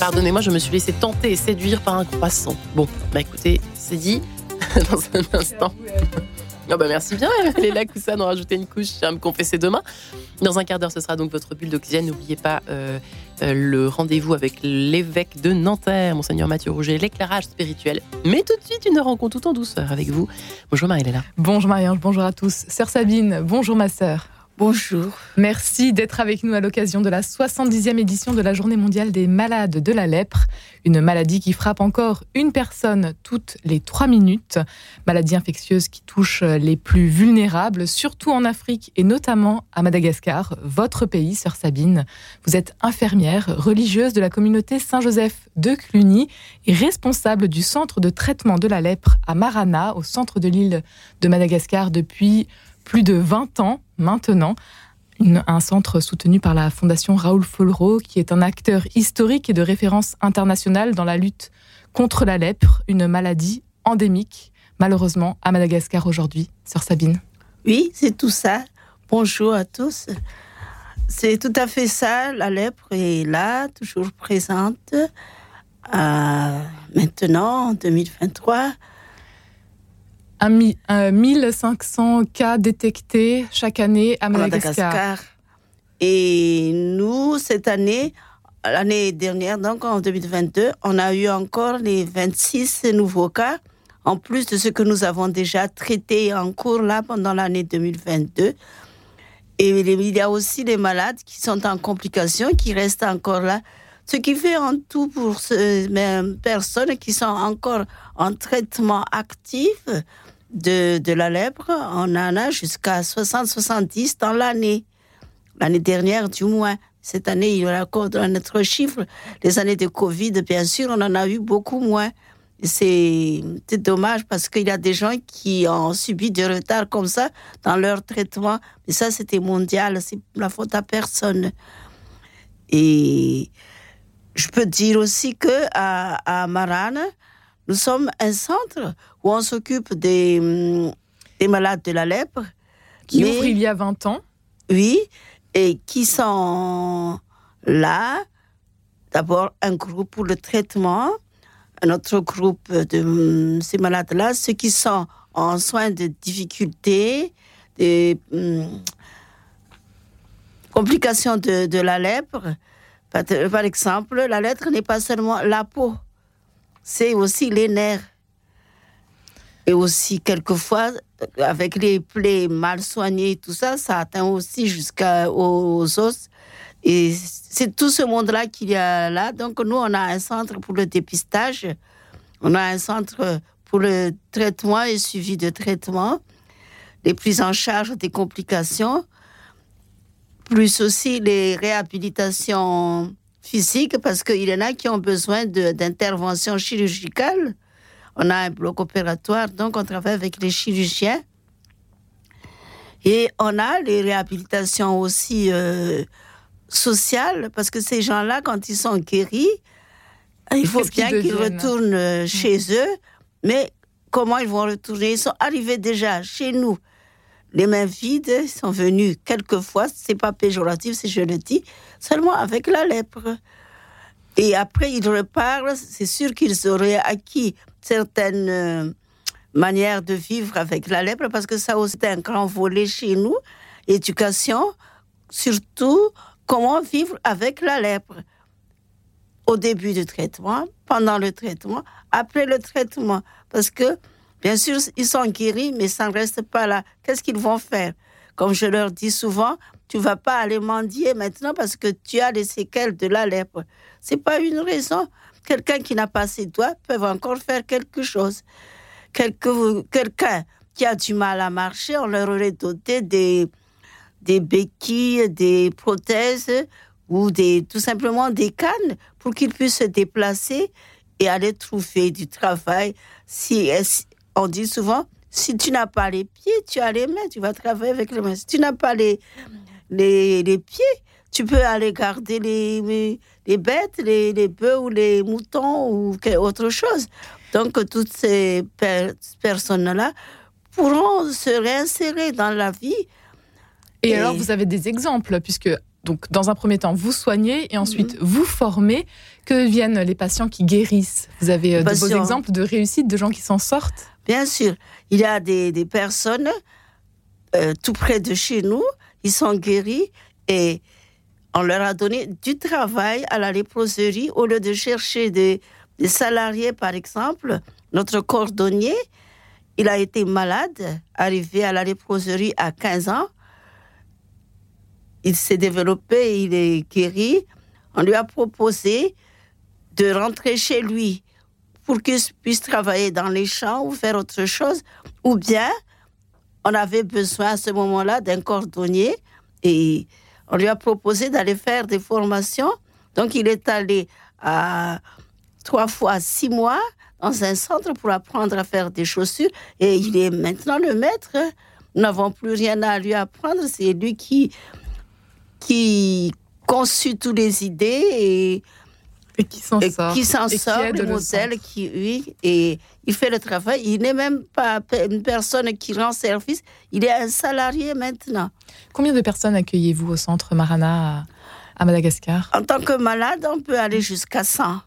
Pardonnez-moi, je me suis laissé tenter et séduire par un croissant. Bon, bah écoutez, c'est dit dans un instant. Oh bah merci bien, elle est là, ça, d'en rajouter une couche, à me confesser demain. Dans un quart d'heure, ce sera donc votre bulle d'oxygène. N'oubliez pas euh, euh, le rendez-vous avec l'évêque de Nanterre, Monseigneur Mathieu Rouget, l'éclairage spirituel. Mais tout de suite, une rencontre tout en douceur avec vous. Bonjour Marie-Léla. Bonjour Marie-Ange, bonjour à tous. Sœur Sabine, bonjour ma sœur. Bonjour. Merci d'être avec nous à l'occasion de la 70e édition de la Journée mondiale des malades de la lèpre, une maladie qui frappe encore une personne toutes les trois minutes, maladie infectieuse qui touche les plus vulnérables, surtout en Afrique et notamment à Madagascar, votre pays, sœur Sabine. Vous êtes infirmière, religieuse de la communauté Saint-Joseph de Cluny et responsable du centre de traitement de la lèpre à Marana, au centre de l'île de Madagascar depuis plus de 20 ans maintenant. un centre soutenu par la Fondation Raoul Folro, qui est un acteur historique et de référence internationale dans la lutte contre la lèpre, une maladie endémique, malheureusement, à Madagascar aujourd'hui. Sœur Sabine. Oui, c'est tout ça. Bonjour à tous. C'est tout à fait ça. La lèpre est là, toujours présente. Euh, maintenant, en 2023, 1500 cas détectés chaque année à Madagascar. Et nous, cette année, l'année dernière, donc en 2022, on a eu encore les 26 nouveaux cas, en plus de ce que nous avons déjà traité en cours là pendant l'année 2022. Et il y a aussi les malades qui sont en complication, qui restent encore là. Ce qui fait en tout pour ces personnes qui sont encore en traitement actif, de, la lèpre, on en a jusqu'à 60-70 dans l'année. L'année dernière, du moins. Cette année, il y aura encore notre chiffre. Les années de Covid, bien sûr, on en a eu beaucoup moins. C'est dommage parce qu'il y a des gens qui ont subi du retard comme ça dans leur traitement. Mais ça, c'était mondial. C'est la faute à personne. Et je peux dire aussi que à, à Marane, nous sommes un centre où on s'occupe des, hum, des, malades de la lèpre. Qui ouvre il y a 20 ans. Oui, et qui sont là. D'abord, un groupe pour le traitement, un autre groupe de hum, ces malades-là, ceux qui sont en soins de difficultés, des hum, complications de, de, la lèpre. Par exemple, la lèpre n'est pas seulement la peau c'est aussi les nerfs. Et aussi, quelquefois, avec les plaies mal soignées, tout ça, ça atteint aussi jusqu'aux os. Et c'est tout ce monde-là qu'il y a là. Donc, nous, on a un centre pour le dépistage. On a un centre pour le traitement et suivi de traitement, les prises en charge des complications, plus aussi les réhabilitations physique parce qu'il y en a qui ont besoin d'intervention chirurgicale. On a un bloc opératoire, donc on travaille avec les chirurgiens. Et on a les réhabilitations aussi euh, sociales, parce que ces gens-là, quand ils sont guéris, il faut bien qu'ils retournent euh, chez eux. Mais comment ils vont retourner? Ils sont arrivés déjà chez nous les mains vides, sont venus quelquefois, c'est pas péjoratif si je le dis, seulement avec la lèpre. Et après, ils repartent, c'est sûr qu'ils auraient acquis certaines euh, manières de vivre avec la lèpre, parce que ça aussi un grand volet chez nous, éducation, surtout comment vivre avec la lèpre. Au début du traitement, pendant le traitement, après le traitement, parce que Bien sûr, ils sont guéris, mais ça ne reste pas là. Qu'est-ce qu'ils vont faire? Comme je leur dis souvent, tu vas pas aller mendier maintenant parce que tu as les séquelles de la lèpre. C'est pas une raison. Quelqu'un qui n'a pas ses doigts peut encore faire quelque chose. Quelqu'un qui a du mal à marcher, on leur aurait doté des, des béquilles, des prothèses ou des, tout simplement des cannes pour qu'ils puissent se déplacer et aller trouver du travail si, on dit souvent, si tu n'as pas les pieds, tu as les mains, tu vas travailler avec les mains. Si tu n'as pas les, les, pieds, tu peux aller garder les, les bêtes, les, les bœufs ou les moutons ou autre chose. Donc, toutes ces personnes-là pourront se réinsérer dans la vie Et, alors, vous avez des exemples, puisque donc dans un premier temps, vous soignez et ensuite mhm. vous formez. Que viennent les patients qui guérissent? Vous avez euh, de beaux exemples de réussite, de gens qui s'en sortent? Bien sûr. Il y a des, personnes euh, tout près de chez nous, ils sont guéris et on leur a donné du travail à la léproserie au lieu de chercher des, des salariés, par exemple. Notre cordonnier, il a été malade, arrivé à la léproserie à 15 ans il s'est développé, il est guéri. On lui a proposé de rentrer chez lui pour qu'il puisse travailler dans les champs ou faire autre chose. Ou bien, on avait besoin à ce moment-là d'un cordonnier et on lui a proposé d'aller faire des formations. Donc, il est allé à trois fois six mois dans un centre pour apprendre à faire des chaussures et il est maintenant le maître. Nous n'avons plus rien à lui apprendre. C'est lui qui qui conçut toutes les idées et, et qui s'en sort, qui s'en sort, le modèle qui oui et il fait le travail. Il n'est même pas une personne qui rend service. Il est un salarié maintenant. Combien de personnes accueillez-vous au centre Marana à, Madagascar? En tant que malade, on peut aller jusqu'à 100.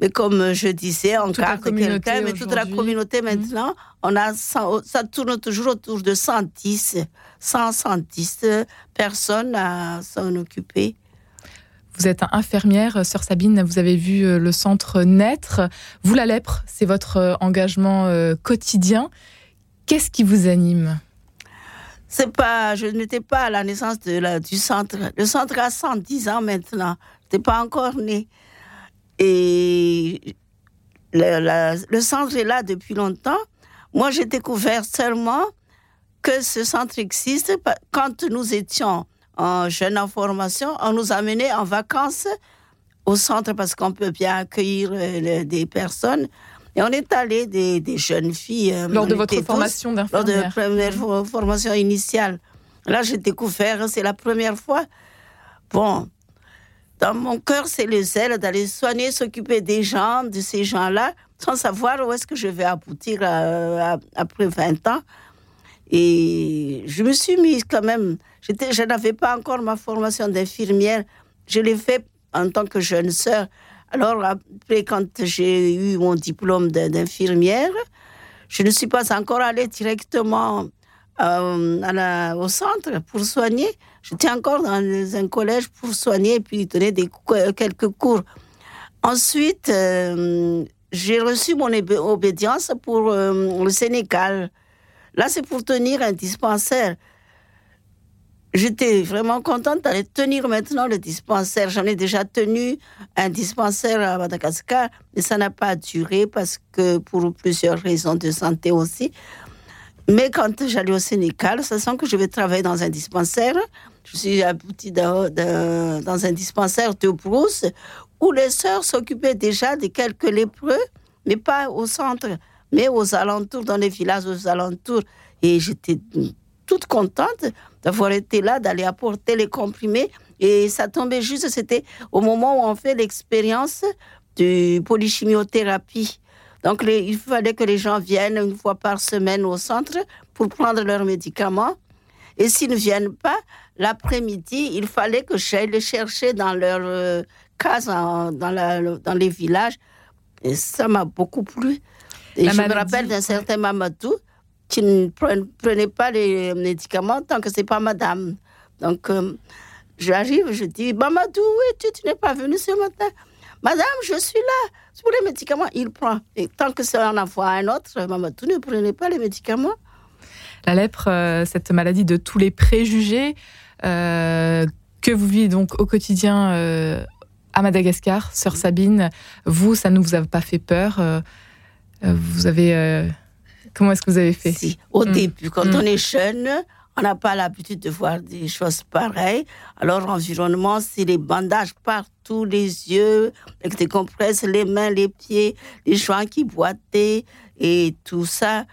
Mais comme je disais, en cas de quelqu'un, mais toute la communauté mhm. maintenant, on a ça tourne toujours autour de 110, 100, 110 personnes à s'en occuper. Vous êtes infirmière, sœur Sabine, vous avez vu euh, le centre naître. Vous, la lèpre, c'est votre euh, engagement euh, quotidien. Qu'est-ce qui vous anime? C'est pas, je n'étais pas à la naissance du centre. Le centre a 110 ans maintenant. Je n'étais pas encore née. Et le, centre est là depuis longtemps. Moi, j'ai découvert seulement que ce centre existe quand nous étions en jeune en formation. On nous amenait en vacances au centre parce qu'on peut bien accueillir euh, des personnes. Et on est allé des, jeunes filles. Euh, lors de votre formation d'infirmière. Lors de la première formation initiale. Là, j'ai découvert, c'est la première fois. Bon, dans mon cœur, c'est le zèle d'aller soigner, s'occuper des gens, de ces gens-là, sans savoir où est-ce que je vais aboutir euh, après 20 ans. Et je me suis mise quand même, je n'avais pas encore ma formation d'infirmière, je l'ai fait en tant que jeune sœur. Alors après, quand j'ai eu mon diplôme d'infirmière, je ne suis pas encore allée directement euh, au centre pour soigner. J'étais encore dans un collège pour soigner et puis donner des, quelques cours. Ensuite, euh, j'ai reçu mon obédience pour euh, le Sénégal. Là, c'est pour tenir un dispensaire. J'étais vraiment contente d'aller tenir maintenant le dispensaire. J'en ai déjà tenu un dispensaire à Madagascar, mais ça n'a pas duré parce que pour plusieurs raisons de santé aussi. Mais quand j'allais au Sénégal, ça sent que je vais travailler dans un dispensaire. Je suis aboutie dans, un dispensaire de Brousse où les sœurs s'occupaient déjà de quelques lépreux, mais pas au centre, mais aux alentours, dans les villages aux alentours. Et j'étais toute contente d'avoir été là, d'aller apporter les comprimés. Et ça tombait juste, c'était au moment où on fait l'expérience de polychimiothérapie. Donc, il fallait que les gens viennent une fois par semaine au centre pour prendre leurs médicaments. Et s'ils ne viennent pas, l'après-midi, il fallait que j'aille les chercher dans leur euh, case, dans, dans les villages. Et ça m'a beaucoup plu. Et je me rappelle d'un certain Mamadou qui ne prenait pas les médicaments tant que c'est pas madame. Donc, euh, j'arrive, je dis, Mamadou, oui, tu, tu n'es pas venu ce matin Madame, je suis là. Pour les médicaments, il prend. Et tant que ça en envoie un autre, maman, tu ne prenez pas les médicaments. La lèpre, euh, cette maladie de tous les préjugés euh, que vous vivez donc au quotidien à Madagascar, sœur Sabine, vous, ça ne vous a pas fait peur Vous avez. comment est-ce que vous avez fait si, Au hmm. début, quand hmm. on est jeune, on n'a pas l'habitude de voir des choses pareilles. Alors, l'environnement, c'est les bandages partout, les yeux, avec des compresses, les mains, les pieds, les joints qui boitaient et tout ça.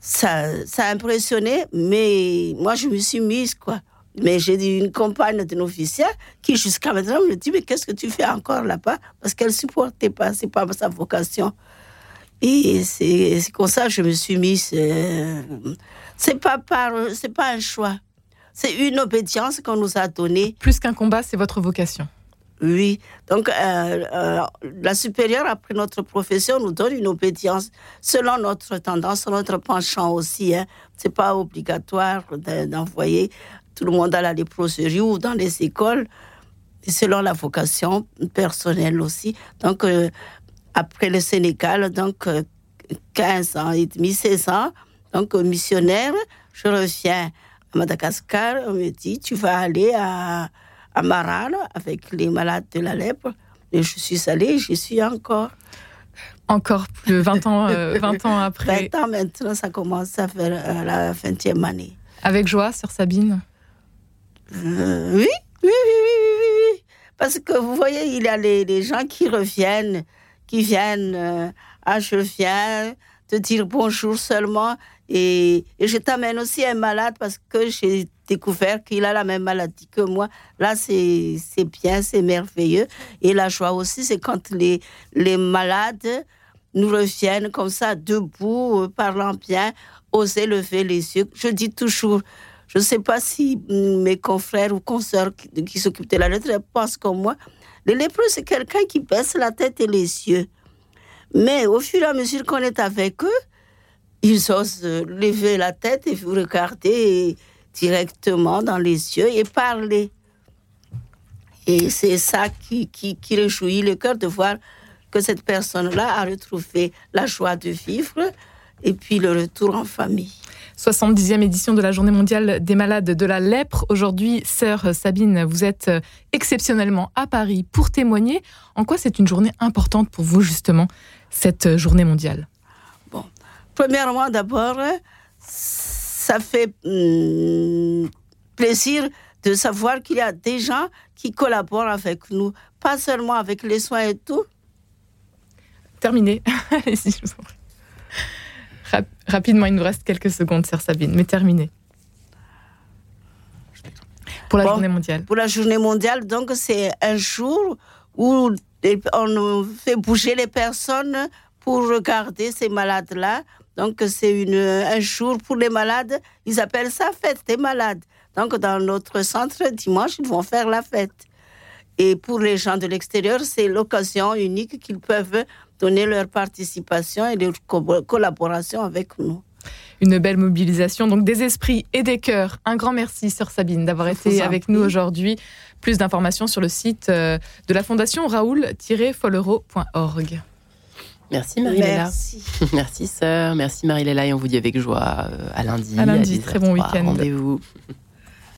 Ça, ça a impressionné, mais moi, je me suis mise, quoi. Mais j'ai une compagne de officier qui, jusqu'à maintenant, me dit Mais qu'est-ce que tu fais encore là-bas? Parce qu'elle ne supportait pas, c'est pas sa vocation. Et c'est comme ça que je me suis mise. Euh, c'est pas par, c'est pas un choix. C'est une obédience qu'on nous a donnée. Plus qu'un combat, c'est votre vocation. Oui. Donc, euh, euh, la supérieure, après notre profession, nous donne une obédience selon notre tendance, notre penchant aussi. Hein. C'est pas obligatoire d'envoyer tout le monde à la léproserie ou dans les écoles, selon la vocation personnelle aussi. Donc, euh, après le Sénégal, donc 15 ans et demi, 16 ans, donc missionnaire, je reviens à Madagascar, on me dit, tu vas aller à, à Marane avec les malades de la lèpre. Et je suis allée, j'y suis encore. Encore plus 20 ans, 20 euh, ans après. 20 ans maintenant, ça commence à faire euh, la 20e année. Avec joie, sœur Sabine? Euh, oui, oui, oui, oui, oui, Parce que vous voyez, il y a les, gens qui reviennent, qui viennent, ah, je viens te dire bonjour seulement. Et, je t'amène aussi un malade parce que j'ai découvert qu'il a la même maladie que moi. Là, c'est bien, c'est merveilleux. Et la joie aussi, c'est quand les, les malades nous reviennent comme ça, debout, parlant bien, oser lever les yeux. Je dis toujours, je ne sais pas si mes confrères ou consoeurs qui, s'occupent de la lettre pensent comme moi. Le lépreux, c'est quelqu'un qui baisse la tête et les yeux. Mais au fur et à mesure qu'on est avec eux, ils osent lever la tête et vous regarder directement dans les yeux et parler. Et c'est ça qui, qui, qui réjouit le cœur de voir que cette personne-là a retrouvé la joie de vivre et puis le retour en famille. 70e édition de la Journée mondiale des malades de la lèpre. Aujourd'hui, sœur Sabine, vous êtes exceptionnellement à Paris pour témoigner. En quoi c'est une journée importante pour vous, justement, cette journée mondiale? Bon, premièrement, d'abord, ça fait hum, plaisir de savoir qu'il y a des gens qui collaborent avec nous, pas seulement avec les soins et tout. Terminé. Allez-y, je vous en prie rapidement, il nous reste quelques secondes, sœur Sabine, mais terminé. Pour la journée mondiale. Pour la journée mondiale, donc c'est un jour où on fait bouger les personnes pour regarder ces malades-là. Donc c'est un jour pour les malades. Ils appellent ça fête des malades. Donc dans notre centre, dimanche, ils vont faire la fête. Et pour les gens de l'extérieur, c'est l'occasion unique qu'ils peuvent donner leur participation et leur collaboration avec nous. Une belle mobilisation donc des esprits et des cœurs. Un grand merci, sœur Sabine, d'avoir été avec nous aujourd'hui. Plus d'informations sur le site euh, de la fondation raoul-follero.org. Merci Marie-Léla. Merci. merci sœur, merci Marie-Léla et on vous dit avec joie euh, à lundi. À lundi, très bon week-end. Rendez-vous.